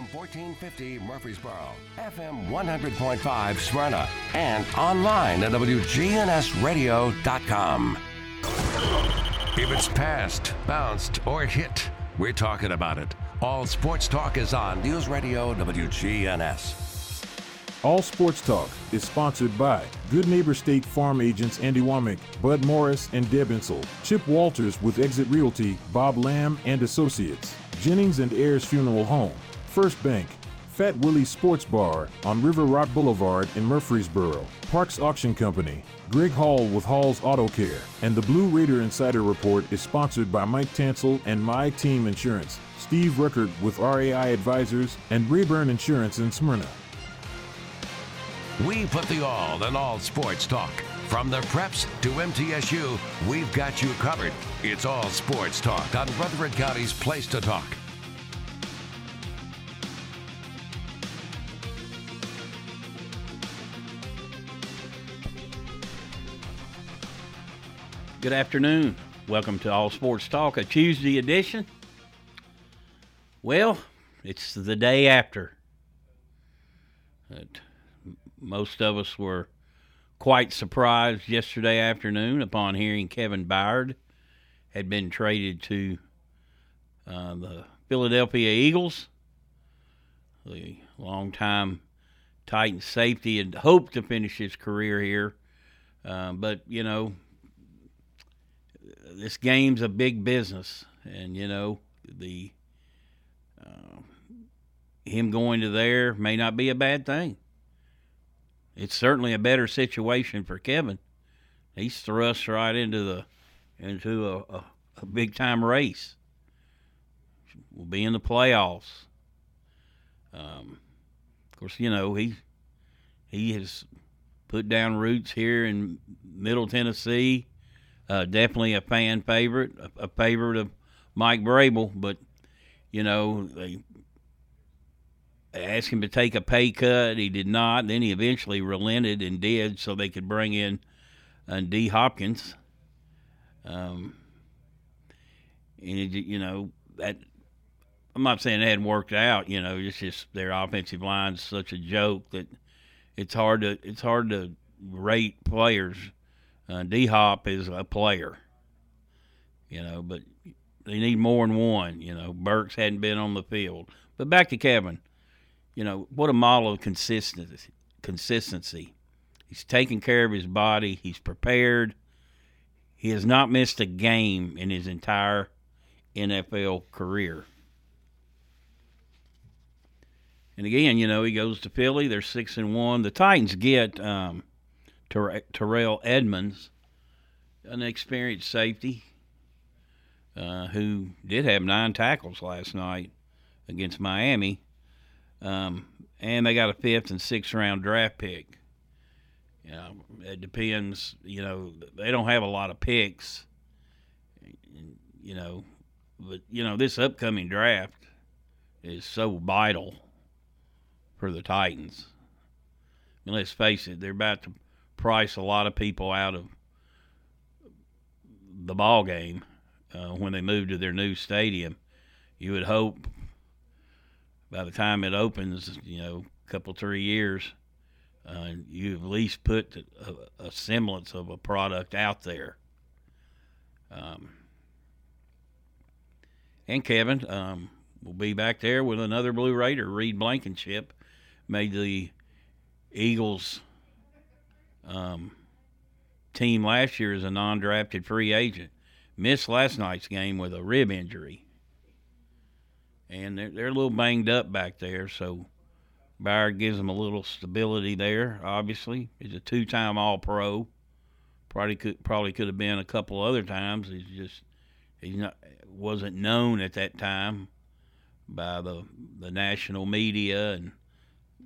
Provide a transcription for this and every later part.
AM 1450 Murfreesboro, FM 100.5 Smyrna, and online at WGNSradio.com. If it's passed, bounced, or hit, we're talking about it. All sports talk is on News Radio WGNS. All Sports Talk is sponsored by Good Neighbor State Farm agents Andy Womack, Bud Morris, and Deb Insel. Chip Walters with Exit Realty, Bob Lamb and Associates. Jennings and Ayers Funeral Home. First Bank. Fat Willie's Sports Bar on River Rock Boulevard in Murfreesboro. Parks Auction Company. Greg Hall with Hall's Auto Care. And the Blue Raider Insider Report is sponsored by Mike Tansel and My Team Insurance. Steve Ruckert with RAI Advisors and Rayburn Insurance in Smyrna. We put the all in all sports talk. From the preps to MTSU, we've got you covered. It's all sports talk on Rutherford County's Place to Talk. Good afternoon. Welcome to All Sports Talk, a Tuesday edition. Well, it's the day after. That most of us were quite surprised yesterday afternoon upon hearing Kevin Byard had been traded to uh, the Philadelphia Eagles. The longtime Titan safety had hoped to finish his career here, uh, but you know this game's a big business, and you know the uh, him going to there may not be a bad thing. It's certainly a better situation for Kevin. He's thrust right into the into a, a, a big time race. We'll be in the playoffs. Um, of course, you know he he has put down roots here in Middle Tennessee. Uh, definitely a fan favorite, a, a favorite of Mike Vrabel, But you know they asked him to take a pay cut. He did not. Then he eventually relented and did, so they could bring in uh, D. Hopkins. Um, and it, you know that I'm not saying it hadn't worked out. You know, it's just their offensive line's such a joke that it's hard to it's hard to rate players. Uh, D Hop is a player, you know, but they need more than one. You know, Burks hadn't been on the field. But back to Kevin, you know, what a model of consistency. Consistency. He's taking care of his body. He's prepared. He has not missed a game in his entire NFL career. And again, you know, he goes to Philly. They're six and one. The Titans get um, Ter- Terrell Edmunds, an experienced safety uh, who did have nine tackles last night against Miami. Um, and they got a fifth and sixth round draft pick. You know, it depends. You know, they don't have a lot of picks. You know, but you know this upcoming draft is so vital for the Titans. I mean, let's face it; they're about to price a lot of people out of the ball game uh, when they move to their new stadium. You would hope by the time it opens, you know, a couple three years, uh, you at least put a, a, semblance of a product out there. Um, and Kevin um, will be back there with another Blue Raider. Reed Blankenship made the Eagles um, team last year as a non-drafted free agent. Missed last night's game with a rib injury and they're, they're a little banged up back there. So Byard gives them a little stability there. Obviously, he's a two-time All-Pro. Probably could probably could have been a couple other times. He's just he's not wasn't known at that time by the the national media and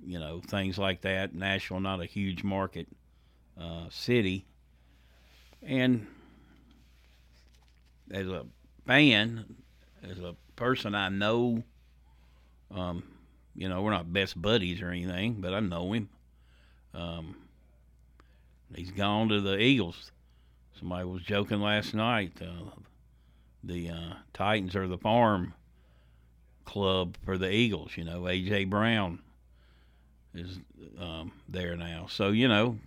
you know things like that. Nashville not a huge market uh, city, and as a fan, as a person I know. Um, you know, we're not best buddies or anything, but I know him. Um, he's gone to the Eagles. Somebody was joking last night. Uh, the uh, Titans are the farm club for the Eagles. You know, AJ Brown is um, there now, so you know,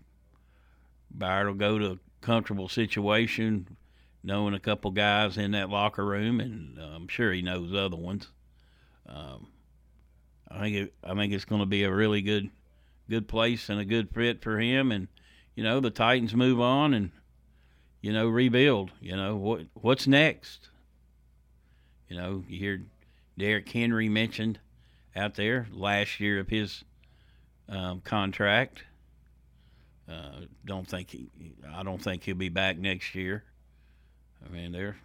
Byard will go to a comfortable situation, knowing a couple guys in that locker room, and uh, I'm sure he knows other ones. Um, I think it, I think it's going to be a really good good place and a good fit for him. And you know, the Titans move on and you know rebuild. You know what what's next. You know, you hear Derrick Henry mentioned out there last year of his um, contract. Uh, don't think he, I don't think he'll be back next year. I mean, they're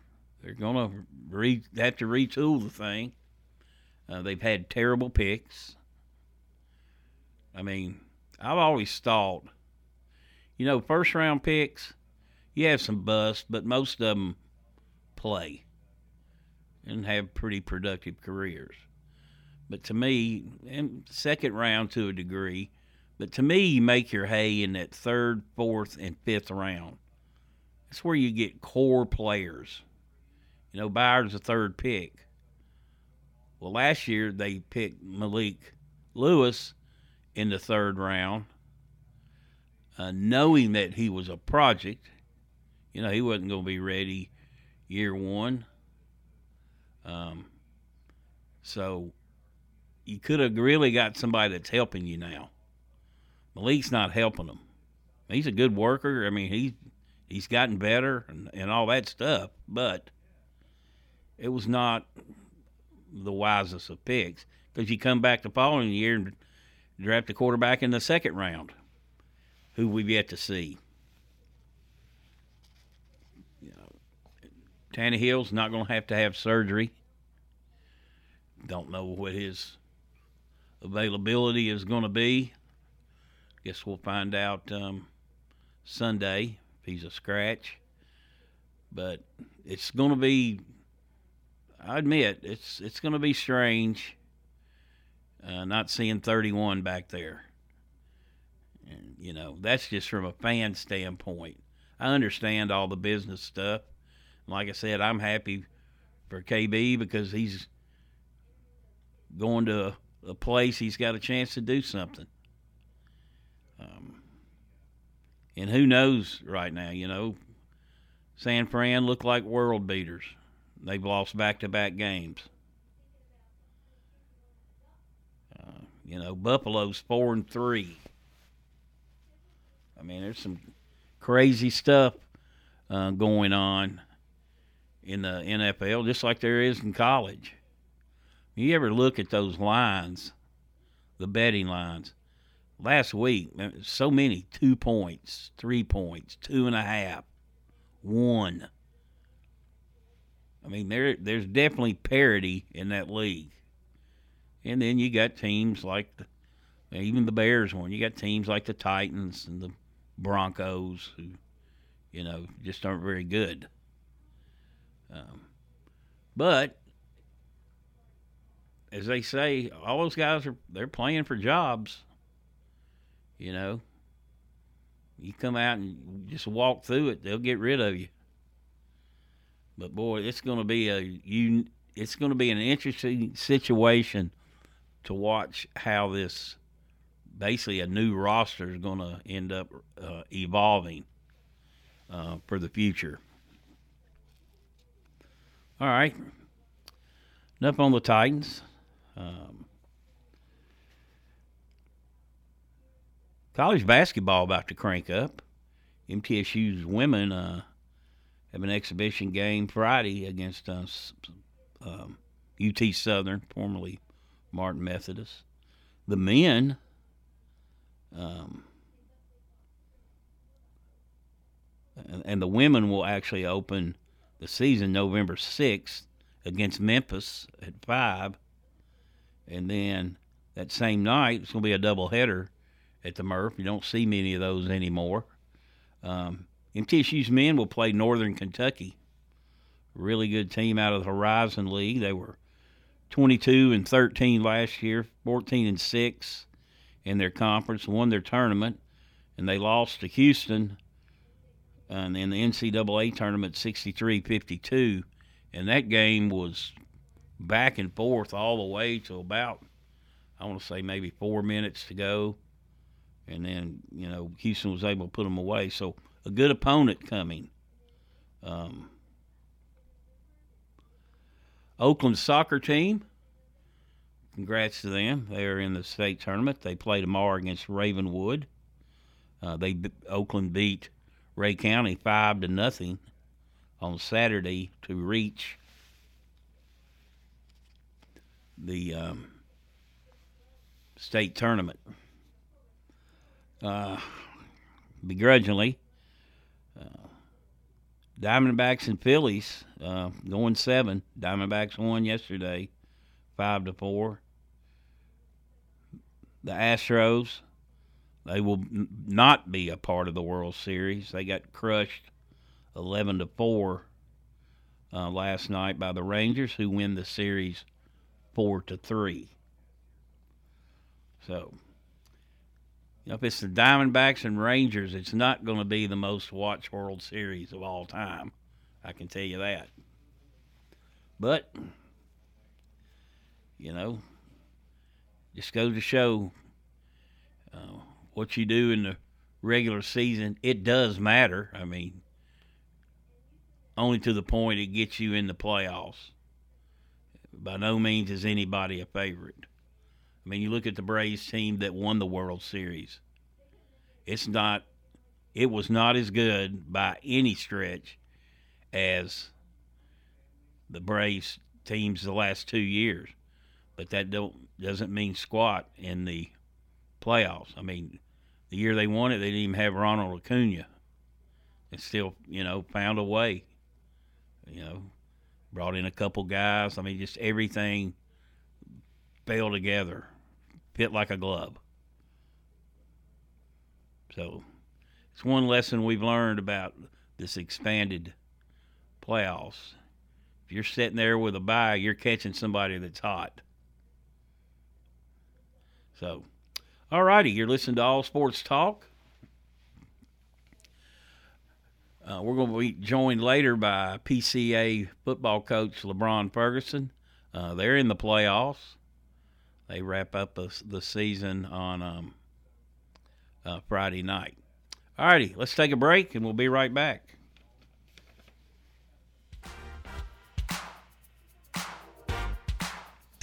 they're gonna re, have to retool the thing. Uh, they've had terrible picks. I mean, I've always thought, you know, first round picks, you have some bust, but most of them play and have pretty productive careers. But to me, and second round to a degree, but to me, you make your hay in that third, fourth, and fifth round. That's where you get core players. You know, Byard's a third pick. Well, last year they picked Malik Willis in the third round, uh, knowing that he was a project. You know, he wasn't going to be ready year one. Um, so you could have really got somebody that's helping you now. Malik's not helping him. He's a good worker. I mean, he's he's gotten better and, and all that stuff, but it was not the wisest of picks because you come back the following year and draft a quarterback in the second round, who we've yet to see. You know, Tannehill's not going to have to have surgery. Don't know what his availability is going to be. Guess we'll find out um, Sunday if he's a scratch. But it's going to be. I admit it's it's going to be strange uh, not seeing 31 back there. And, you know, that's just from a fan standpoint. I understand all the business stuff. Like I said, I'm happy for KB because he's going to a, a place he's got a chance to do something. Um, and who knows right now, you know, San Fran look like world beaters. They've lost back to back games. You know, Buffalo's four and three. I mean, there's some crazy stuff uh, going on in the NFL, just like there is in college. You ever look at those lines, the betting lines? Last week, so many two points, three points, two and a half, one. I mean, there there's definitely parity in that league. And then you got teams like the, even the Bears one. You got teams like the Titans and the Broncos who, you know, just aren't very good. Um, but as they say, all those guys are they're playing for jobs. You know, you come out and just walk through it, they'll get rid of you. But boy, it's going to be a you. It's going to be an interesting situation to watch how this basically a new roster is going to end up uh, evolving uh, for the future. All right. Enough on the Titans. Um, college basketball about to crank up. MTSU's women uh, have an exhibition game Friday against us, um, UT Southern, formerly Martin Methodist. The men, um, and, and the women will actually open the season November 6th against Memphis at 5. And then that same night, it's going to be a doubleheader at the Murph. You don't see many of those anymore. Um, MTSU's men will play Northern Kentucky. Really good team out of the Horizon League. They were 22 and 13 last year, 14 and 6 in their conference, won their tournament, and they lost to Houston in the NCAA tournament 63 52. And that game was back and forth all the way to about I want to say maybe four minutes to go, and then you know Houston was able to put them away. So a good opponent coming. Um, Oakland soccer team. Congrats to them. They are in the state tournament. They play tomorrow against Ravenwood. Uh, they Oakland beat Rhea County five to nothing on Saturday to reach the um, state tournament. Uh, begrudgingly, uh, Diamondbacks and Phillies uh, going seven. Diamondbacks won yesterday, five to four. The Astros, they will n- not be a part of the World Series. They got crushed, eleven to four, uh, last night by the Rangers, who win the series four to three. So, you know, if it's the Diamondbacks and Rangers, it's not going to be the most watched World Series of all time. I can tell you that. But, you know, just goes to show uh, what you do in the regular season. It does matter. I mean, only to the point it gets you in the playoffs. By no means is anybody a favorite. I mean, you look at the Braves team that won the World Series. It's not, it was not as good by any stretch as the Braves teams the last two years, but that don't doesn't mean squat in the playoffs. I mean, the year they won it, they didn't even have Ronald Acuna, and still, you know, found a way. You know, brought in a couple guys. I mean, just everything fell together fit like a glove. So it's one lesson we've learned about this expanded playoffs. If you're sitting there with a bye, you're catching somebody that's hot. So, all righty, you're listening to All Sports Talk. Uh, we're going to be joined later by PCA football coach LeBron Ferguson. Uh, they're in the playoffs. They wrap up a, the season on um, uh, Friday night. All righty, let's take a break and we'll be right back.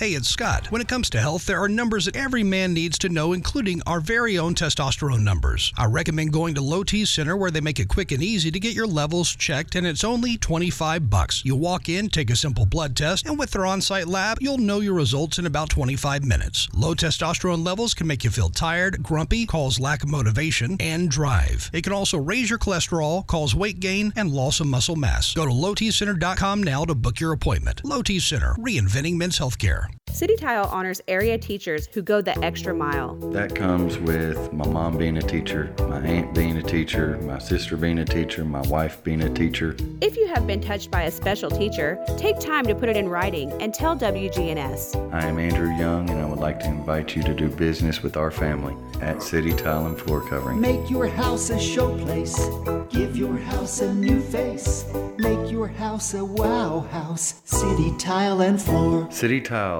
Hey, it's Scott. When it comes to health, there are numbers that every man needs to know, including our very own testosterone numbers. I recommend going to Low T Center where they make it quick and easy to get your levels checked, and it's only 25 bucks. You walk in, take a simple blood test, and with their on-site lab, you'll know your results in about 25 minutes. Low testosterone levels can make you feel tired, grumpy, cause lack of motivation, and drive. It can also raise your cholesterol, cause weight gain, and loss of muscle mass. Go to lowtcenter.com now to book your appointment. Low T Center, reinventing men's healthcare. City Tile honors area teachers who go the extra mile. That comes with my mom being a teacher, my aunt being a teacher, my sister being a teacher, my wife being a teacher. If you have been touched by a special teacher, take time to put it in writing and tell WGNS. I am Andrew Young, and I would like to invite you to do business with our family at City Tile and Floor Covering. Make your house a showplace. Give your house a new face. Make your house a wow house. City Tile and Floor. City Tile.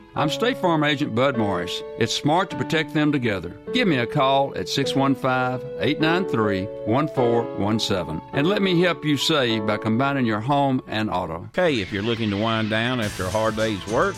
I'm State Farm Agent Bud Morris. It's smart to protect them together. Give me a call at 615 893 1417 and let me help you save by combining your home and auto. Okay, if you're looking to wind down after a hard day's work,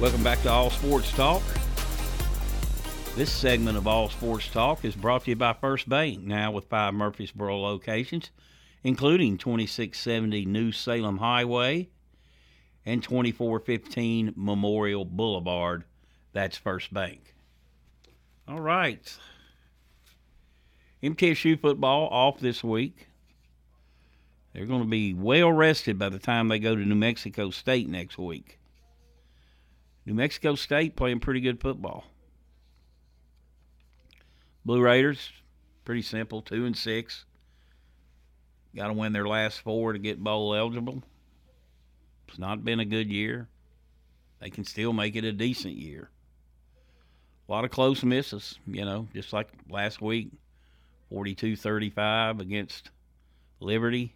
Welcome back to All Sports Talk. This segment of All Sports Talk is brought to you by First Bank, now with five Murfreesboro locations, including 2670 New Salem Highway and 2415 Memorial Boulevard. That's First Bank. All right. MTSU football off this week. They're going to be well rested by the time they go to New Mexico State next week. New Mexico State playing pretty good football. Blue Raiders, pretty simple, two and six. Got to win their last four to get bowl eligible. It's not been a good year. They can still make it a decent year. A lot of close misses, you know, just like last week 42 35 against Liberty.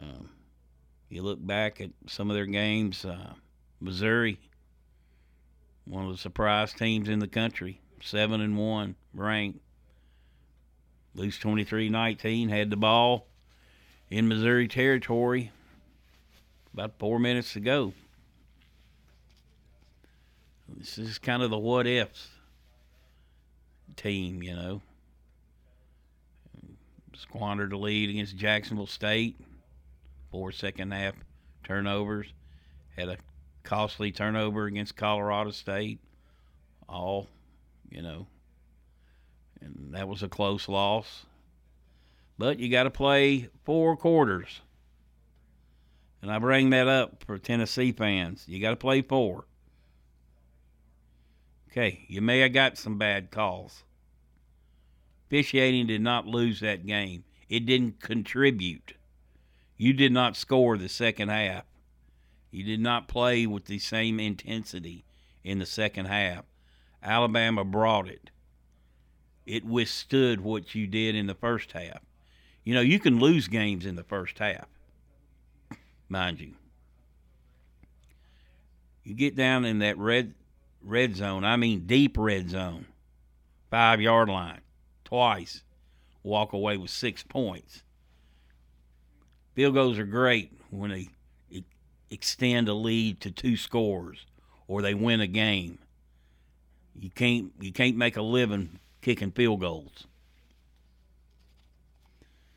Um, you look back at some of their games, uh, Missouri one of the surprise teams in the country, seven and one ranked. Lose 23-19, had the ball in Missouri territory about four minutes to go. This is kind of the what ifs team, you know. Squandered the lead against Jacksonville State. Four second half turnovers. Had a costly turnover against Colorado State. All, you know, and that was a close loss. But you got to play four quarters. And I bring that up for Tennessee fans. You got to play four. Okay, you may have got some bad calls. Officiating did not lose that game. It didn't contribute. You did not score the second half. You did not play with the same intensity in the second half. Alabama brought it. It withstood what you did in the first half. You know, you can lose games in the first half, mind you. You get down in that red red zone, I mean deep red zone, five yard line, twice, walk away with six points. Field goals are great when they extend a lead to two scores or they win a game. You can't you can't make a living kicking field goals.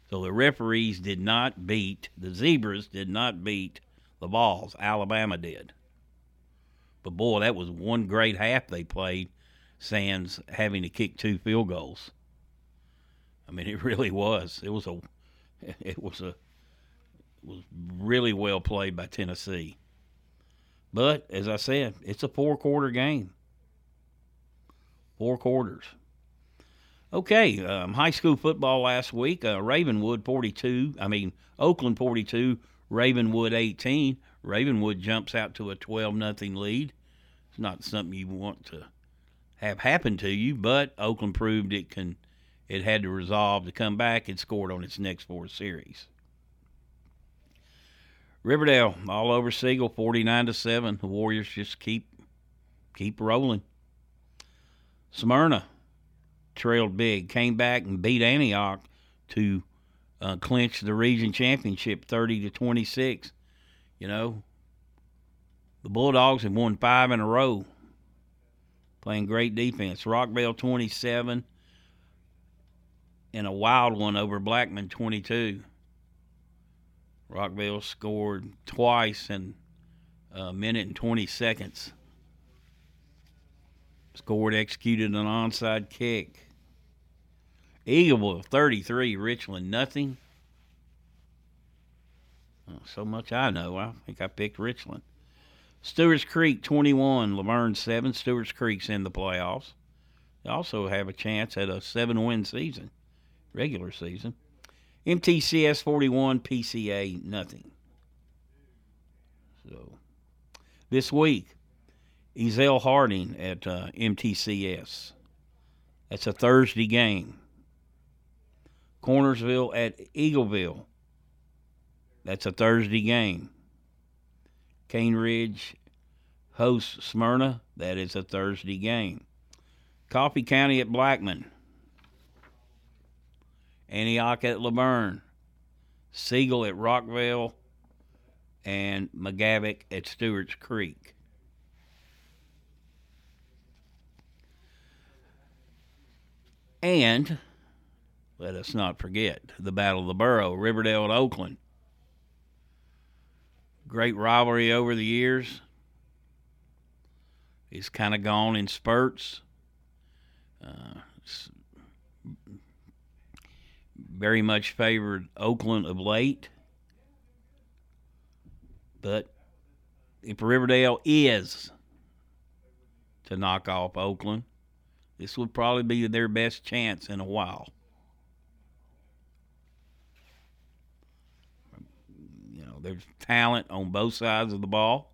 So the referees did not beat the zebras did not beat the balls. Alabama did. But boy, that was one great half they played, Sands having to kick two field goals. I mean, it really was. It was a it was a was really well played by Tennessee. But as I said, it's a four quarter game. Four quarters. Okay, um, high school football last week. Uh, Ravenwood 42. I mean Oakland 42. Ravenwood 18. Ravenwood jumps out to a 12 nothing lead. It's not something you want to have happen to you, but Oakland proved it can. It had to resolve to come back and scored on its next four series. Riverdale all over Siegel, forty nine to seven. The Warriors just keep keep rolling. Smyrna trailed big, came back and beat Antioch to uh, clinch the region championship, thirty to twenty six. You know, the Bulldogs have won five in a row, playing great defense. Rockvale twenty seven, and a wild one over Blackman twenty two. Rockvale scored twice in a minute and 20 seconds. scored, executed an onside kick. Eagleville 33, Richland nothing. Oh, so much I know. I think I picked Richland. Stewart's Creek 21, La Vergne 7. Stewart's Creek's in the playoffs. They also have a chance at a seven win season, regular season. MTCS 41, PCA nothing. So this week, Ezell Harding at uh, MTCS. That's a Thursday game. Cornersville at Eagleville. That's a Thursday game. Cane Ridge hosts Smyrna. That is a Thursday game. Coffee County at Blackman. Antioch at La Vergne. Siegel at Rockvale. And McGavock at Stewart's Creek. And let us not forget the Battle of the Borough, Riverdale at Oakland. Great rivalry over the years. It's kind of gone in spurts. Uh, very much favored Oakland of late. But if Riverdale is to knock off Oakland, this would probably be their best chance in a while. You know, there's talent on both sides of the ball,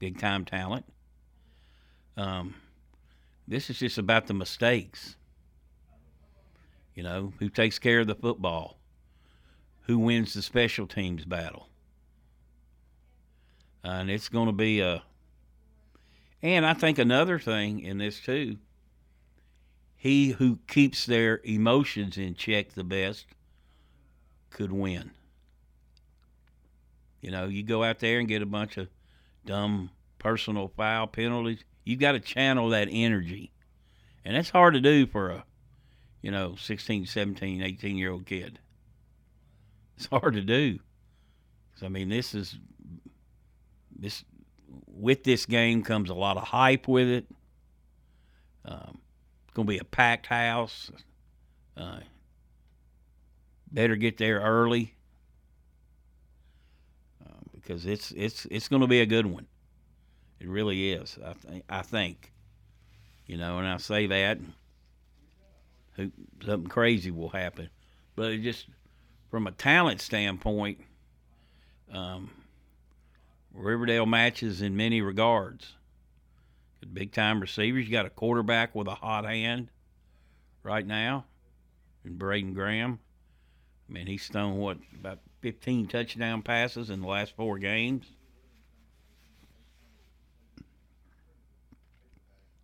big time talent. Um, this is just about the mistakes. You know, who takes care of the football? Who wins the special teams battle? and it's going to be a. And I think another thing in this too. He who keeps their emotions in check the best could win. You know, you go out there and get a bunch of dumb personal foul penalties. You've got to channel that energy. And that's hard to do for a, you know, 16, 17, 18 year old kid. It's hard to do. I mean, this is this with this game comes a lot of hype with it. Um, it's going to be a packed house. Uh, better get there early uh, because it's it's it's going to be a good one. It really is. I think. I think. You know, and I say that, who, something crazy will happen, but just from a talent standpoint. Um, Riverdale matches in many regards. Big time receivers. You got a quarterback with a hot hand right now, and Braden Graham. I mean, he's thrown what about 15 touchdown passes in the last four games.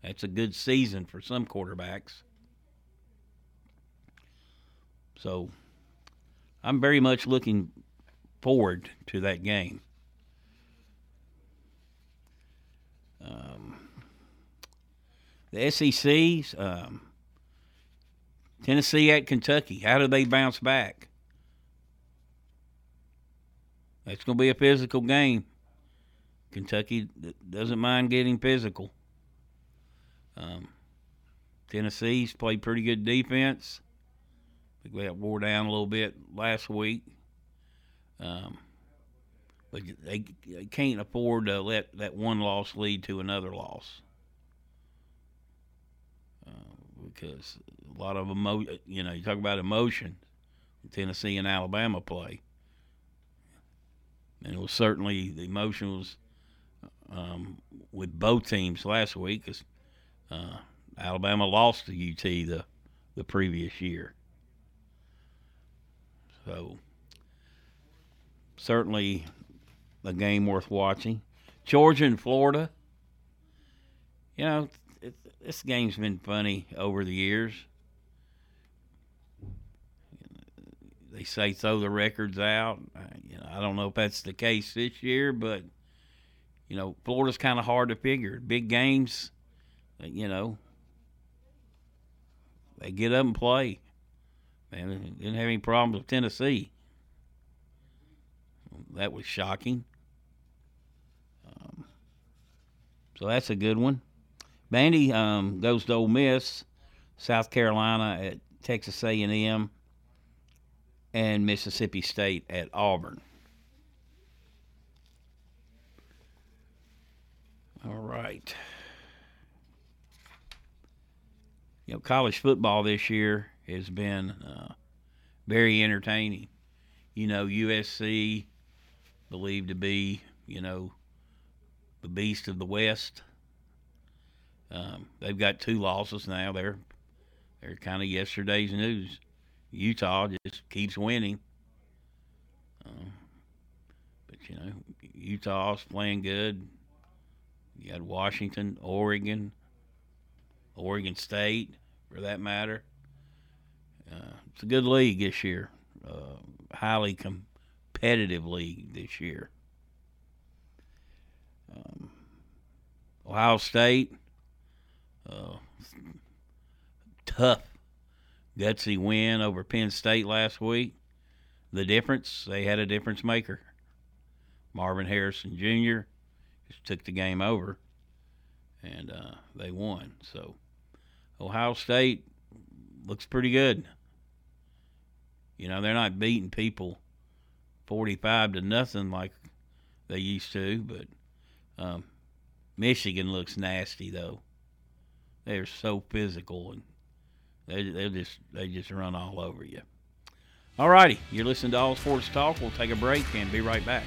That's a good season for some quarterbacks. So I'm very much looking forward to that game. Um, the SECs, um, Tennessee at Kentucky. How do they bounce back? It's going to be a physical game. Kentucky doesn't mind getting physical. Um, Tennessee's played pretty good defense. They got wore down a little bit last week. Um, but they, they can't afford to let that one loss lead to another loss. Uh, because a lot of emo, you know, you talk about emotion. Tennessee and Alabama play, and it was certainly the emotion was um, with both teams last week. Cause, uh, Alabama lost to UT the the previous year, so certainly a game worth watching. Georgia and Florida. You know, it, this game's been funny over the years. They say throw the records out. You know, I don't know if that's the case this year, but you know, Florida's kind of hard to figure. Big games, you know, they get up and play. Man, didn't have any problems with Tennessee. That was shocking. So that's a good one. Vandy um, goes to Ole Miss, South Carolina at Texas A&M, and Mississippi State at Auburn. All right. You know, college football this year has been uh, very entertaining. You know, USC believed to be, you know, the beast of the West. Um, they've got two losses now. They're they're kind of yesterday's news. Utah just keeps winning. Um, but you know, Utah's playing good. You got Washington, Oregon, Oregon State, for that matter. Uh, it's a good league this year. Uh, highly competitive league this year. Um, Ohio State, uh, tough, gutsy win over Penn State last week. The difference, they had a difference maker. Marvin Harrison Jr. just took the game over, and uh, they won. So Ohio State looks pretty good. You know, they're not beating people 45 to nothing like they used to, but um, Michigan looks nasty though. They're so physical and they they just they just run all over you. All righty, you're listening to All Sports Talk. We'll take a break and be right back.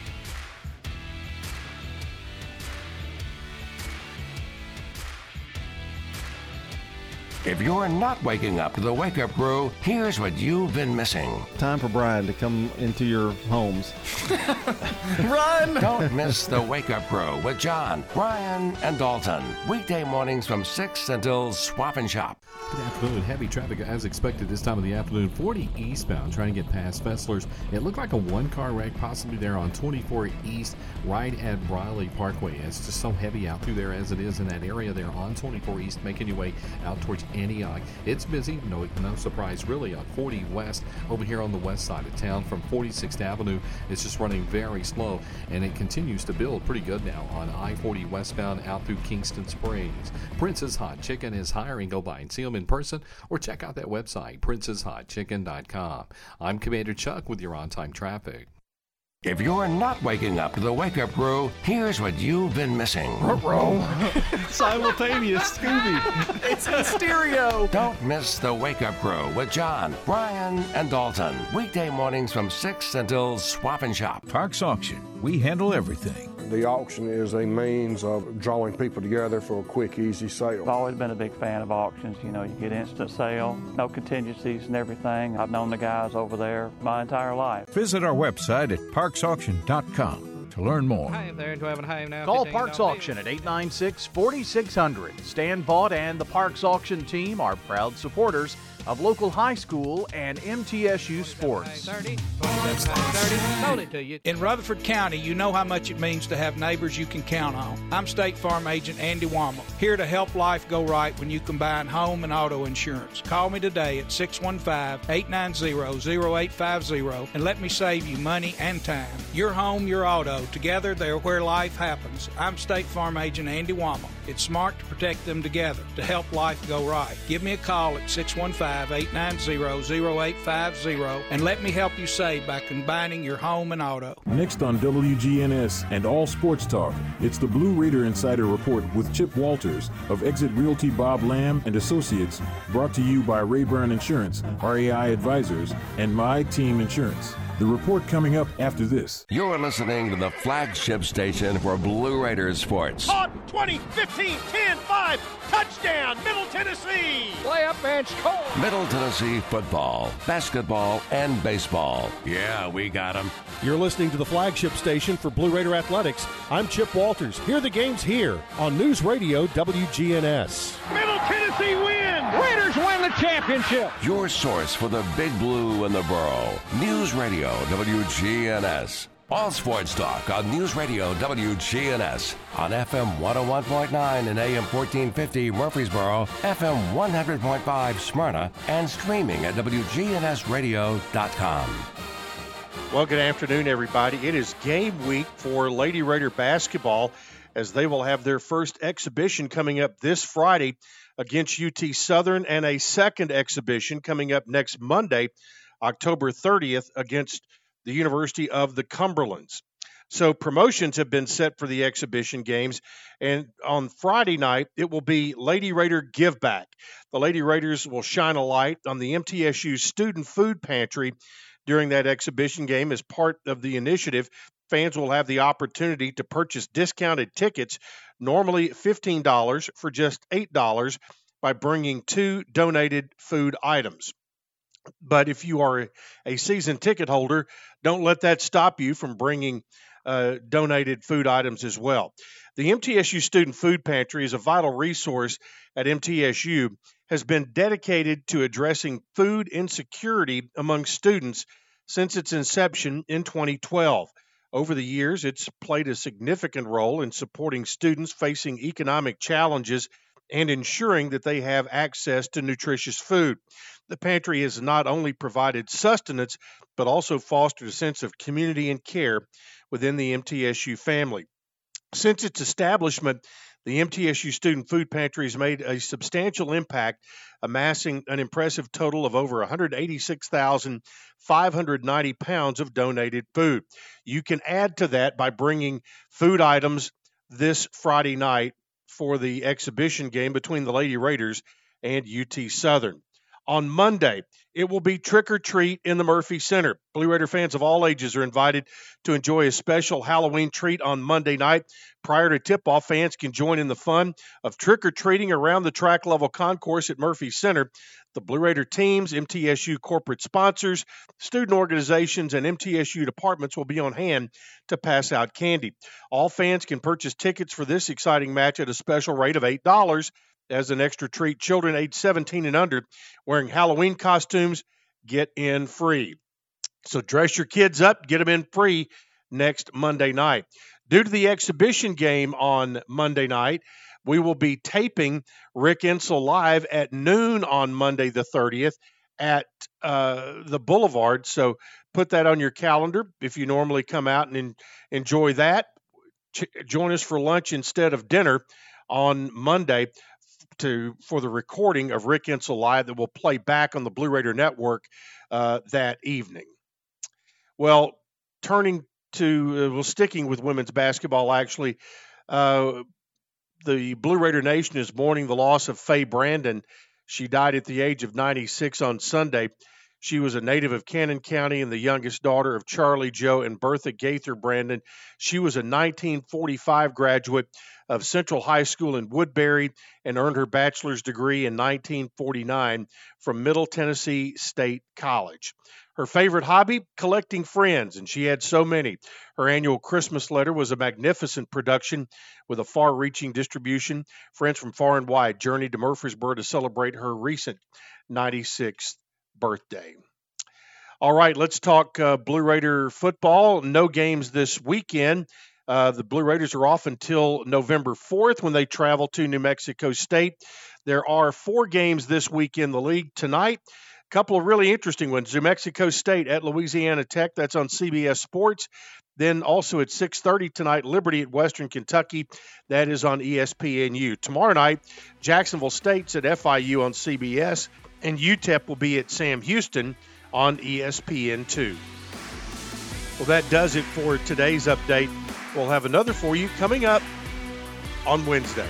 If you're not waking up to the wake up crew, here's what you've been missing. Time for Brian to come into your homes. Run! Don't miss the wake up crew with John, Brian, and Dalton. Weekday mornings from 6 until swap and shop. Afternoon. Heavy traffic as expected this time of the afternoon. 40 eastbound, trying to get past Fessler's. It looked like a one car wreck, possibly there on 24 East, right at Briley Parkway. It's just so heavy out through there as it is in that area there on 24 East, making your way out towards Antioch. It's busy, no, no surprise really, on 40 West over here on the west side of town from 46th Avenue. It's just running very slow, and it continues to build pretty good now on I 40 westbound out through Kingston Springs. Prince's Hot Chicken is hiring. Go by and see them in person or check out that website, princeshotchicken.com. I'm Commander Chuck with your on time traffic. If you're not waking up to the wake up crew, here's what you've been missing. Simultaneous Scooby. It's in stereo. Don't miss the wake up crew with John, Brian, and Dalton. Weekday mornings from 6 until swap and shop. Parks Auction. We handle everything. The auction is a means of drawing people together for a quick, easy sale. I've always been a big fan of auctions. You know, you get instant sale, no contingencies and everything. I've known the guys over there my entire life. Visit our website at parksauction.com to learn more. Hi there, to have a home now. Call Parks Auction at 896 4600. Stan Vaught and the Parks Auction team are proud supporters of local high school and MTSU sports. In Rutherford County, you know how much it means to have neighbors you can count on. I'm State Farm Agent Andy Womack, here to help life go right when you combine home and auto insurance. Call me today at 615-890-0850 and let me save you money and time. Your home, your auto, together they're where life happens. I'm State Farm Agent Andy Womack. It's smart to protect them together to help life go right. Give me a call at 615-890-0850 and let me help you save by combining your home and auto. Next on WGNS and All Sports Talk, it's the Blue Raider Insider Report with Chip Walters of Exit Realty Bob Lamb and Associates, brought to you by Rayburn Insurance, RAI Advisors, and My Team Insurance. The report coming up after this. You're listening to the flagship station for Blue Raiders sports. Hot 20, 15, 10, 5, touchdown, Middle Tennessee. Play up bench, Cole. Middle Tennessee football, basketball, and baseball. Yeah, we got them. You're listening to the flagship station for Blue Raider Athletics. I'm Chip Walters. Hear the games here on News Radio WGNS. Middle Tennessee wins. Raiders win the championship. Your source for the big blue and the borough. News Radio WGNS. All sports talk on News Radio WGNS on FM 101.9 and AM 1450 Murfreesboro, FM 100.5 Smyrna, and streaming at WGNSradio.com. Well, good afternoon, everybody. It is game week for Lady Raider basketball. as they will have their first exhibition coming up this Friday against UT Southern and a second exhibition coming up next Monday, October 30th, against the University of the Cumberlands. So promotions have been set for the exhibition games, and on Friday night it will be Lady Raider Give Back. The Lady Raiders will shine a light on the MTSU Student Food Pantry during that exhibition game as part of the initiative. Fans will have the opportunity to purchase discounted tickets, normally $15 for just $8 by bringing two donated food items. But if you are a season ticket holder, don't let that stop you from bringing uh, donated food items as well. The MTSU Student Food Pantry is a vital resource at MTSU, has been dedicated to addressing food insecurity among students since its inception in 2012. Over the years, it's played a significant role in supporting students facing economic challenges and ensuring that they have access to nutritious food. The pantry has not only provided sustenance, but also fostered a sense of community and care within the MTSU family. Since its establishment, the MTSU Student Food Pantry has made a substantial impact, amassing an impressive total of over 186,590 pounds of donated food. You can add to that by bringing food items this Friday night for the exhibition game between the Lady Raiders and UT Southern. On Monday, it will be trick or treat in the Murphy Center. Blue Raider fans of all ages are invited to enjoy a special Halloween treat on Monday night. Prior to tip off, fans can join in the fun of trick or treating around the track level concourse at Murphy Center. The Blue Raider teams, MTSU corporate sponsors, student organizations, and MTSU departments will be on hand to pass out candy. All fans can purchase tickets for this exciting match at a special rate of $8 as an extra treat. Children age 17 and under wearing Halloween costumes get in free. So dress your kids up, get them in free next Monday night. Due to the exhibition game on Monday night, we will be taping Rick Insell live at noon on Monday the 30th at uh, the Boulevard. So put that on your calendar if you normally come out and en- enjoy that. Ch- join us for lunch instead of dinner on Monday to for the recording of Rick Insell live that will play back on the Blue Raider Network uh, that evening. Well, turning to uh, well, sticking with women's basketball, actually, uh, the Blue Raider Nation is mourning the loss of Faye Brandon. She died at the age of 96 on Sunday. She was a native of Cannon County and the youngest daughter of Charlie Joe and Bertha Gaither Brandon. She was a 1945 graduate of Central High School in Woodbury and earned her bachelor's degree in 1949 from Middle Tennessee State College. Her favorite hobby, collecting friends, and she had so many. Her annual Christmas letter was a magnificent production with a far reaching distribution. Friends from far and wide journeyed to Murfreesboro to celebrate her recent 96th birthday. All right, let's talk uh, Blue Raider football. No games this weekend. Uh, the Blue Raiders are off until November 4th when they travel to New Mexico State. There are four games this week in the league tonight. Couple of really interesting ones. New Mexico State at Louisiana Tech. That's on CBS Sports. Then also at 6:30 tonight, Liberty at Western Kentucky. That is on ESPNU. Tomorrow night, Jacksonville State's at FIU on CBS and UTEP will be at Sam Houston on ESPN2. Well, that does it for today's update. We'll have another for you coming up on Wednesday.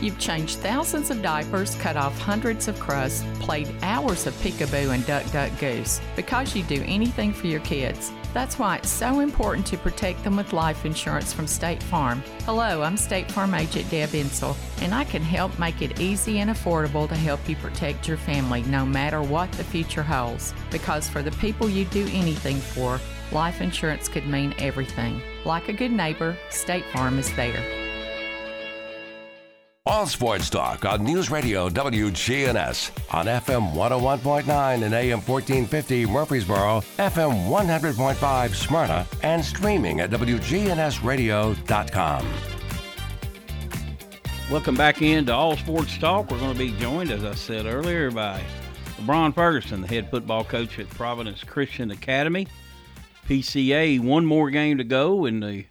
You've changed thousands of diapers, cut off hundreds of crusts, played hours of peekaboo and duck duck goose because you do anything for your kids. That's why it's so important to protect them with life insurance from State Farm. Hello, I'm State Farm agent Deb Insell, and I can help make it easy and affordable to help you protect your family no matter what the future holds. Because for the people you do anything for, life insurance could mean everything. Like a good neighbor, State Farm is there. All Sports Talk on News Radio WGNS on FM 101.9 and AM 1450 Murfreesboro, FM 100.5 Smyrna, and streaming at WGNSradio.com. Welcome back into All Sports Talk. We're going to be joined, as I said earlier, by LeBron Ferguson, the head football coach at Providence Christian Academy. PCA, one more game to go in the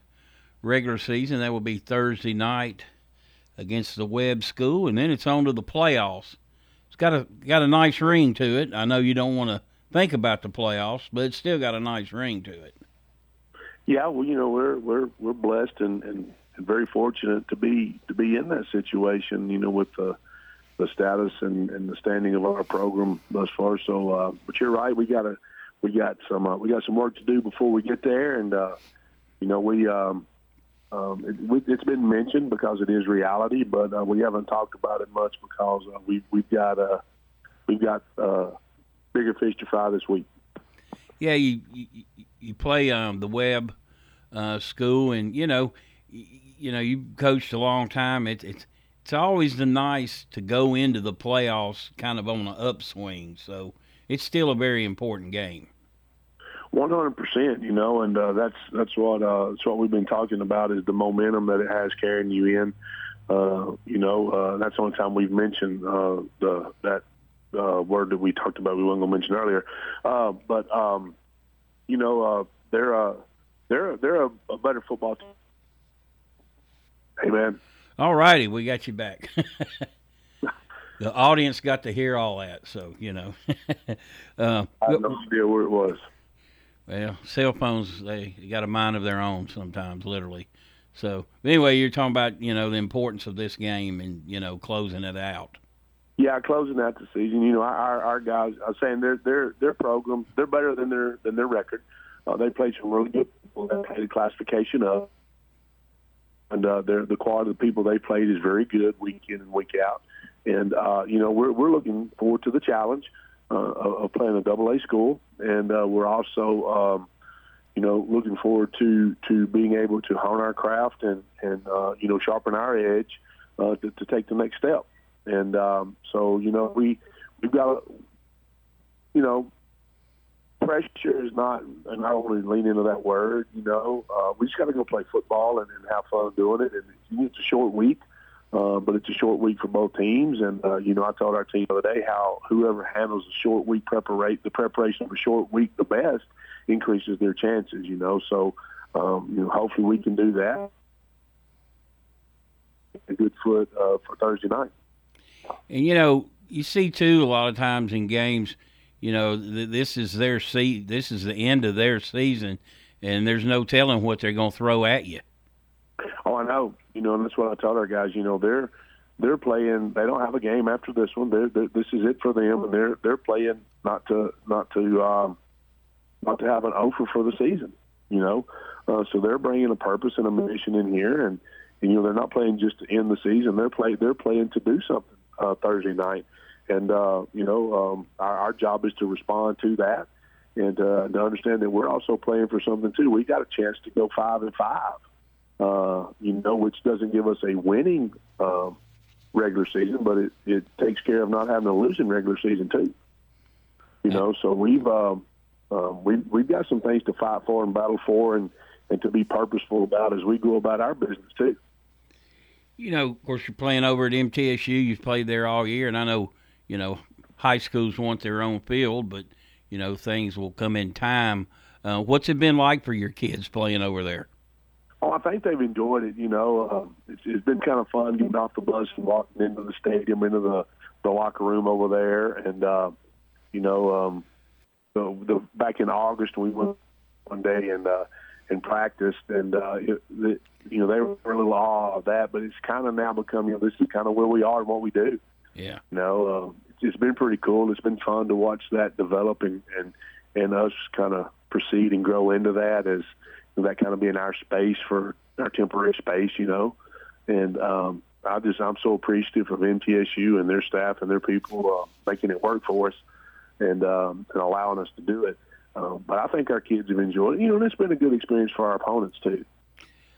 regular season. That will be Thursday night against the Webb School, and then it's on to the playoffs. It's got a got a nice ring to it. I know you don't want to think about the playoffs, but it's still got a nice ring to it. Yeah, well, you know, we're we're we're blessed and, and, and very fortunate to be to be in that situation. You know, with the the status and, and the standing of our program thus far. So, uh, but you're right. We got to we got some uh, we got some work to do before we get there, and uh, you know we um, um, it, has been mentioned because it is reality, but uh, we haven't talked about it much because uh, we, we've got uh, we've got uh, bigger fish to fry this week. Yeah, you you, you play um, the Webb uh, school, and you know you, you know you coached a long time. It's it's it's always the nice to go into the playoffs kind of on an upswing. So it's still a very important game. One hundred percent, you know, and uh, that's that's what uh, that's what we've been talking about is the momentum that it has carrying you in. Uh, you know, uh, that's the only time we've mentioned uh, the that uh, word that we talked about. We weren't going to mention earlier, uh, but um, you know, uh, they're uh, they're they're a, a better football team. Hey, man. All righty, we got you back. the audience got to hear all that, so you know. uh, I have no idea where it was. Well, cell phones they got a mind of their own sometimes, literally. So anyway, you're talking about you know the importance of this game and you know closing it out. Yeah, closing out the season. You know, our our guys. I'm saying their their their program. They're better than their than their record. Uh, they played some really good people. They played the classification up, and uh, the quality of the people they played is very good week in and week out. And uh, you know, we're we're looking forward to the challenge uh, of playing a double A school, and uh, we're also, um, you know, looking forward to to being able to hone our craft and and uh, you know sharpen our edge uh, to, to take the next step. And um, so, you know, we we've got, you know, pressure is not, and I to lean into that word. You know, uh, we just got to go play football and, and have fun doing it. And it's a short week. Uh, but it's a short week for both teams, and uh, you know I told our team the other day how whoever handles the short week preparation, the preparation of a short week the best, increases their chances. You know, so um, you know hopefully we can do that. A good foot uh, for Thursday night. And you know you see too a lot of times in games, you know th- this is their se- this is the end of their season, and there's no telling what they're going to throw at you. Know. You know, and that's what I tell our guys. You know, they're they're playing. They don't have a game after this one. They're, they're this is it for them, and they're they're playing not to not to um, not to have an offer for the season. You know, uh, so they're bringing a purpose and a mission in here, and, and you know they're not playing just to end the season. They're play they're playing to do something uh, Thursday night, and uh, you know um, our, our job is to respond to that and uh, to understand that we're also playing for something too. We got a chance to go five and five uh, you know, which doesn't give us a winning um, regular season, but it, it takes care of not having a losing regular season too. You know, so we've um, um, we we've got some things to fight for and battle for, and and to be purposeful about as we go about our business too. You know, of course, you're playing over at MTSU. You've played there all year, and I know, you know, high schools want their own field, but you know, things will come in time. Uh, what's it been like for your kids playing over there? Oh, I think they've enjoyed it. You know, uh, it's, it's been kind of fun getting off the bus and walking into the stadium, into the the locker room over there, and uh, you know, um, the, the back in August we went one day and uh, and practiced, and uh, it, it, you know they were a little awe of that. But it's kind of now become you know this is kind of where we are and what we do. Yeah. You know, uh, it's, it's been pretty cool. It's been fun to watch that develop and and and us kind of proceed and grow into that as that kind of being our space for our temporary space, you know. And um, I just I'm so appreciative of MTSU and their staff and their people uh, making it work for us and um, and allowing us to do it. Um, but I think our kids have enjoyed it. You know, and it's been a good experience for our opponents too.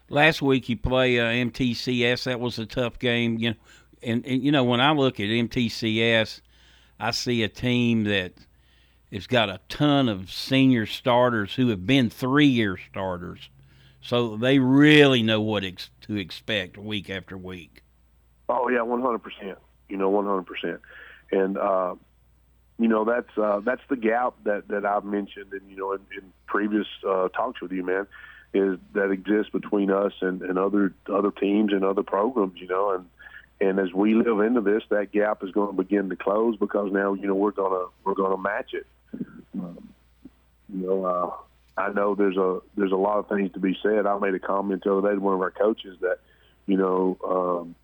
Last week you play uh, MTCS. That was a tough game. You know, and, and you know when I look at MTCS, I see a team that has got a ton of senior starters who have been three-year starters, so they really know what ex- to expect week after week. Oh yeah, one hundred percent. You know, one hundred percent. And uh, you know that's uh, that's the gap that that I've mentioned, and you know, in, in previous uh, talks with you, man, is that exists between us and, and other other teams and other programs. You know, and and as we live into this, that gap is going to begin to close because now you know we're gonna we're gonna match it. Um, you know, uh, I know there's a there's a lot of things to be said. I made a comment the other day to one of our coaches that you know. Um,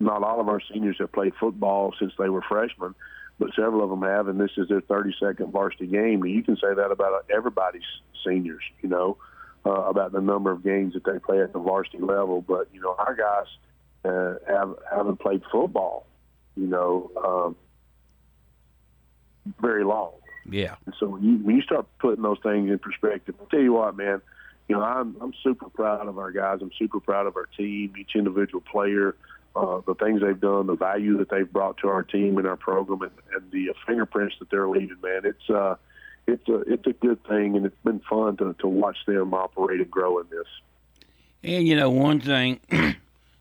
not all of our seniors have played football since they were freshmen, but several of them have, and this is their 32nd varsity game. And you can say that about everybody's seniors, you know, uh, about the number of games that they play at the varsity level. But you know, our guys uh, have haven't played football, you know, um, very long. Yeah. And so when you when you start putting those things in perspective, I tell you what, man, you know, I'm I'm super proud of our guys. I'm super proud of our team, each individual player uh, the things they've done, the value that they've brought to our team and our program, and, and the fingerprints that they're leaving. Man, it's uh, it's a it's a good thing, and it's been fun to to watch them operate and grow in this. And you know, one thing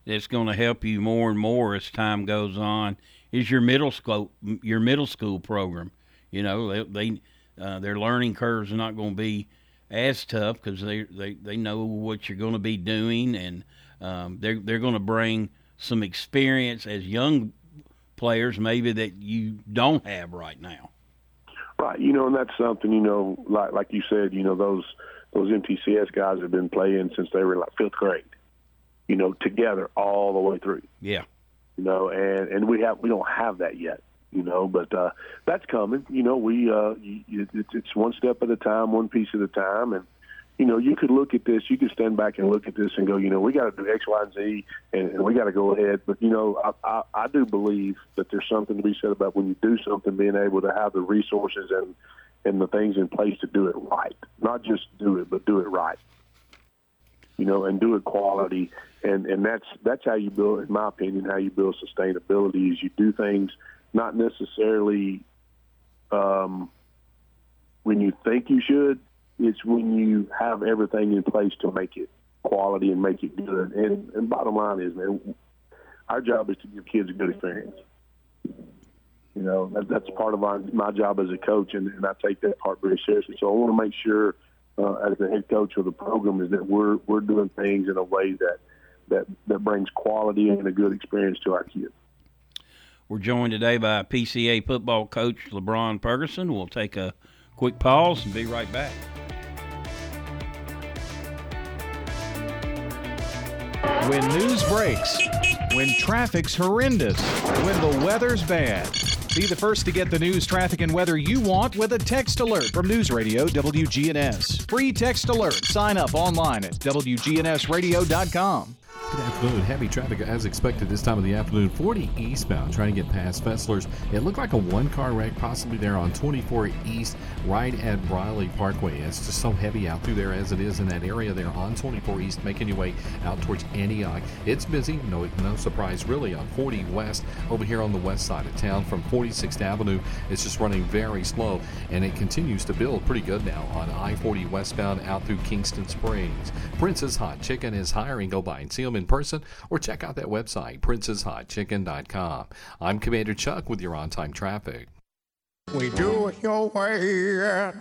that's going to help you more and more as time goes on is your middle school your middle school program. You know, they, they uh, their learning curves are not going to be as tough because they, they they know what you're going to be doing, and um, they're they're going to bring some experience as young players maybe that you don't have right now. Right, you know, and that's something you know, like like you said, you know, those those MTCS guys have been playing since they were like fifth grade, you know, together all the way through. Yeah, you know, and and we have we don't have that yet, you know, but uh, that's coming. You know, we uh, it's, it's one step at a time, one piece at a time, and you know, you could look at this, you could stand back and look at this and go, you know, we got to do X, Y, and Z, and, and we got to go ahead. But you know, I, I, I do believe that there's something to be said about when you do something, being able to have the resources and and the things in place to do it right, not just do it, but do it right. You know, and do it quality, and and that's that's how you build, in my opinion, how you build sustainability is you do things not necessarily um, when you think you should, it's when you have everything in place to make it quality and make it good. And, and bottom line is, man, our job is to give kids a good experience. You know, that, that's part of our, my job as a coach, and, and I take that part very seriously. So I want to make sure, uh, as the head coach of the program, is that we're we're doing things in a way that that that brings quality and a good experience to our kids. We're joined today by PCA football coach LeBron Ferguson. We'll take a quick pause and be right back. When news breaks, when traffic's horrendous, when the weather's bad. Be the first to get the news, traffic, and weather you want with a text alert from News Radio WGNS. Free text alert. Sign up online at WGNSradio.com. Heavy traffic as expected this time of the afternoon. 40 eastbound, trying to get past Fesslers. It looked like a one car wreck, possibly there on 24 East, right at Briley Parkway. It's just so heavy out through there as it is in that area there on 24 East, making your way out towards Antioch. It's busy, no, no surprise really, on 40 West over here on the west side of town from 46th Avenue. It's just running very slow, and it continues to build pretty good now on I 40 westbound out through Kingston Springs. Prince's Hot Chicken is hiring. Go by and see them in person or check out that website, princeshotchicken.com. I'm Commander Chuck with your on time traffic. We do it your way at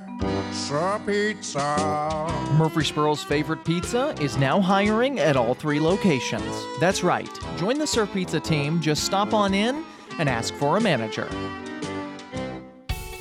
Sir Pizza. Murfreesboro's favorite pizza is now hiring at all three locations. That's right. Join the Sir Pizza team, just stop on in and ask for a manager.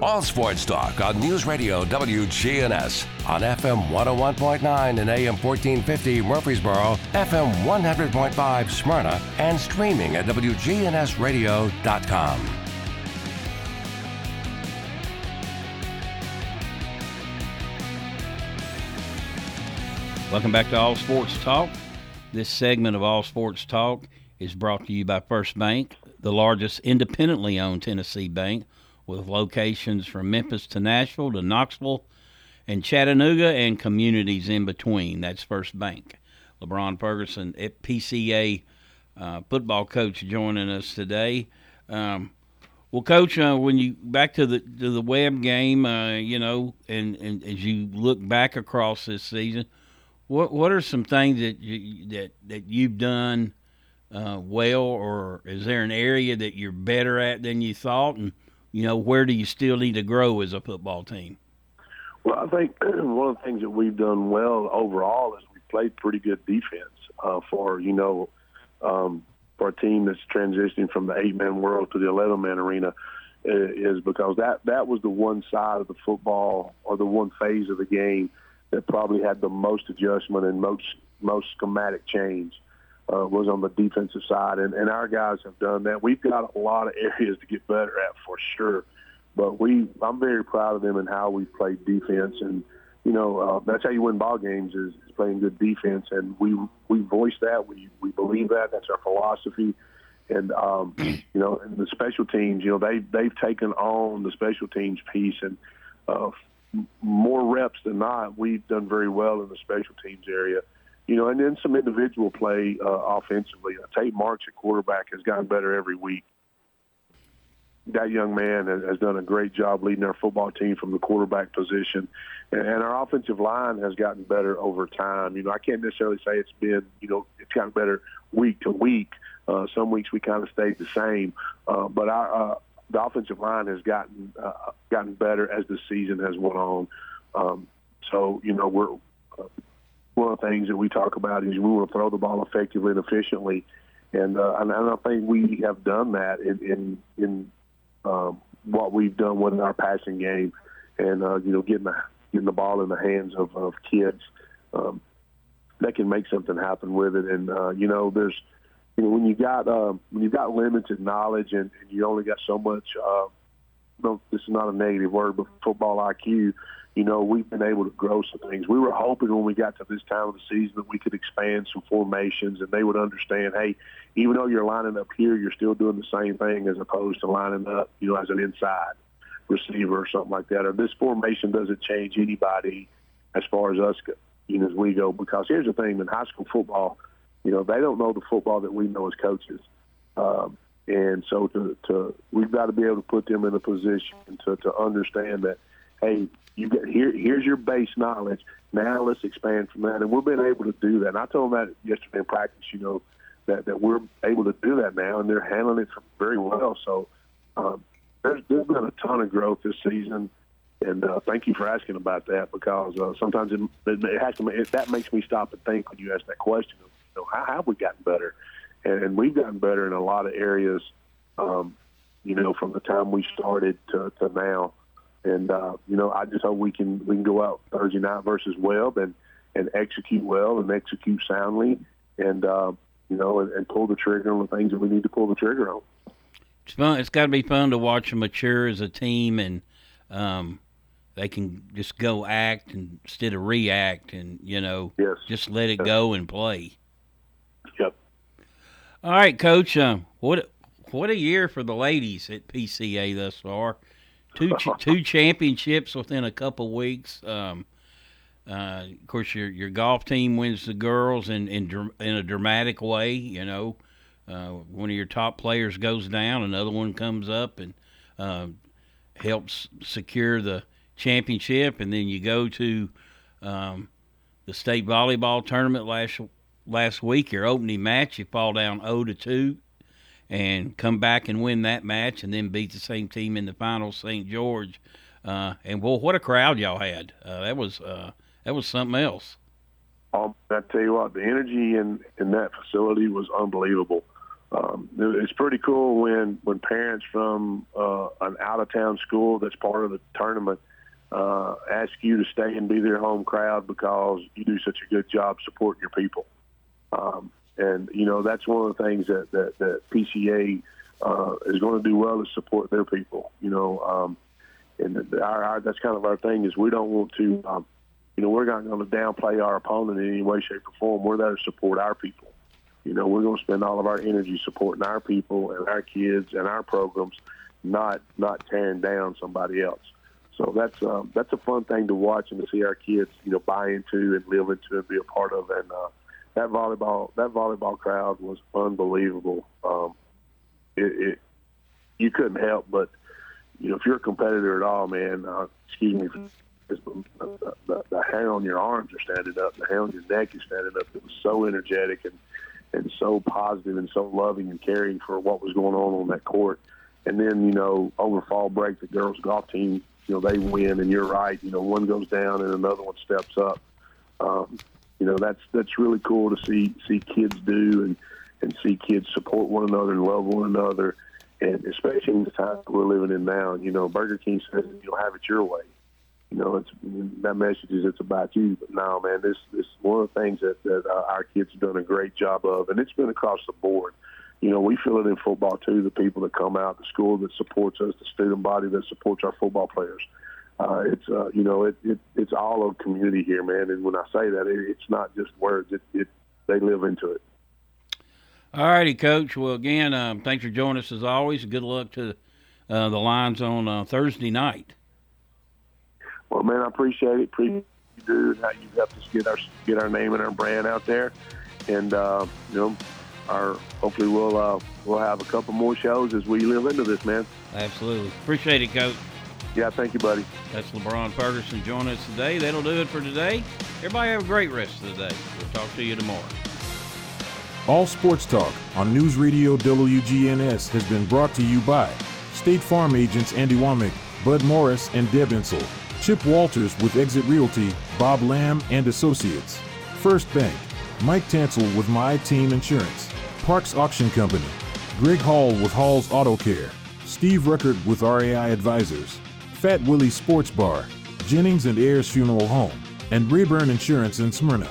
All Sports Talk on News Radio WGNS on FM 101.9 and AM 1450 Murfreesboro, FM 100.5 Smyrna, and streaming at WGNSradio.com. Welcome back to All Sports Talk. This segment of All Sports Talk is brought to you by First Bank, the largest independently owned Tennessee bank with locations from Memphis to Nashville to Knoxville and Chattanooga and communities in between. That's First Bank. LeBron Ferguson, PCA uh, football coach, joining us today. Um, well, Coach, uh, when you back to the to the Webb game, uh, you know, and, and as you look back across this season, what what are some things that you, that that you've done uh, well, or is there an area that you're better at than you thought, and you know, where do you still need to grow as a football team? Well, I think one of the things that we've done well overall is we played pretty good defense uh, for you know um, for a team that's transitioning from the eight man world to the eleven man arena is because that that was the one side of the football or the one phase of the game that probably had the most adjustment and most most schematic change uh, was on the defensive side, and, and our guys have done that. We've got a lot of areas to get better at for sure, but we I'm very proud of them and how we played defense, and you know uh, that's how you win ball games is, is playing good defense, and we we voice that. We we believe that. That's our philosophy. And um, you know, and the special teams, you know, they they've taken on the special teams piece, and uh, more reps than not, we've done very well in the special teams area you know, and then some individual play uh, offensively. Uh, Tate Marks at quarterback has gotten better every week. That young man has, has done a great job leading our football team from the quarterback position, and, and our offensive line has gotten better over time. You know, I can't necessarily say it's been, you know, it's gotten better week to week. Uh, some weeks we kind of stayed the same, uh, but our uh, the offensive line has gotten uh, gotten better as the season has went on. Um, so you know we're uh, one of the things that we talk about is we want to throw the ball effectively and efficiently, and uh, and, I think we have done that in in, in um, what we've done with our passing game, and uh, you know getting the getting the ball in the hands of, of kids um, that can make something happen with it, and uh, you know there's you know when you got um, when you've got limited knowledge and, and you only got so much. Uh, no, this is not a negative word, but football IQ you know, we've been able to grow some things. We were hoping when we got to this time of the season that we could expand some formations and they would understand, hey, even though you're lining up here, you're still doing the same thing as opposed to lining up, you know, as an inside receiver or something like that. Or this formation doesn't change anybody as far as us, you know, as we go. Because here's the thing: in high school football, you know, they don't know the football that we know as coaches. Um, and so to, to we've got to be able to put them in a position to, to understand that, hey, you get here. Here's your base knowledge. Now let's expand from that, and we've been able to do that. And I told them that yesterday in practice. You know that that we're able to do that now, and they're handling it very well. So um, there's, there's been a ton of growth this season, and uh, thank you for asking about that because uh, sometimes it, it has to. It, that makes me stop and think when you ask that question. You know, how have we gotten better? And, and we've gotten better in a lot of areas. Um, you know, from the time we started to, to now. And uh, you know, I just hope we can we can go out Thursday night versus Webb and and execute well and execute soundly, and uh, you know, and, and pull the trigger on the things that we need to pull the trigger on. It's fun. It's got to be fun to watch them mature as a team and um, they can just go act instead of react, and you know, yes. just let it go and play. All right, Coach. Uh, what what a year for the ladies at PCA thus far. Two ch- two championships within a couple weeks. Um, uh, of course, your your golf team wins the girls in in, dr- in a dramatic way. You know, uh, one of your top players goes down, another one comes up and uh, helps secure the championship, and then you go to um, the state volleyball tournament last last week. Your opening match, you fall down 0 to two, and come back and win that match, and then beat the same team in the final, St. George. Uh, and well, what a crowd y'all had! Uh, that was uh, that was something else. Um, I tell you what, the energy in in that facility was unbelievable. Um, it's pretty cool when when parents from uh, an out of town school that's part of the tournament uh, ask you to stay and be their home crowd because you do such a good job supporting your people. Um, and you know that's one of the things that that, that PCA uh, is going to do well is support their people. You know, um, and our, our that's kind of our thing is we don't want to. Um, you know, we're not going to downplay our opponent in any way, shape, or form. We're there to support our people. You know, we're going to spend all of our energy supporting our people and our kids and our programs, not not tearing down somebody else. So that's um, that's a fun thing to watch and to see our kids, you know, buy into and live into and be a part of. And uh, that volleyball that volleyball crowd was unbelievable. Um, it, it you couldn't help but you know if you're a competitor at all, man. Uh, excuse me. The, the, the hair on your arms are standing up. The hair on your neck is standing up. It was so energetic and and so positive and so loving and caring for what was going on on that court. And then, you know, over fall break, the girls golf team, you know, they win. And you're right, you know, one goes down and another one steps up. Um, you know, that's that's really cool to see see kids do and and see kids support one another and love one another. And especially in the time we're living in now, you know, Burger King says you'll have it your way you know, it's that message is it's about you. But now, man, this this is one of the things that that our kids have done a great job of, and it's been across the board. You know, we feel it in football too. The people that come out, the school that supports us, the student body that supports our football players. Uh, it's uh, you know, it, it it's all a community here, man. And when I say that, it, it's not just words. It, it they live into it. All righty, Coach. Well, again, um, thanks for joining us as always. Good luck to uh, the Lions on uh, Thursday night. Well, man, I appreciate it. Appreciate you do how you helped us get our get our name and our brand out there, and uh, you know, our hopefully we'll uh, we'll have a couple more shows as we live into this, man. Absolutely, appreciate it, Coach. Yeah, thank you, buddy. That's LeBron Ferguson joining us today. That'll do it for today. Everybody have a great rest of the day. We'll talk to you tomorrow. All Sports Talk on News Radio WGNS has been brought to you by State Farm agents Andy Womack, Bud Morris, and Deb Insell. Chip Walters with Exit Realty, Bob Lamb and Associates. First Bank, Mike Tansel with My Team Insurance. Parks Auction Company, Greg Hall with Hall's Auto Care. Steve Ruckert with RAI Advisors. Fat Willie Sports Bar, Jennings and Ayers Funeral Home, and Rayburn Insurance in Smyrna.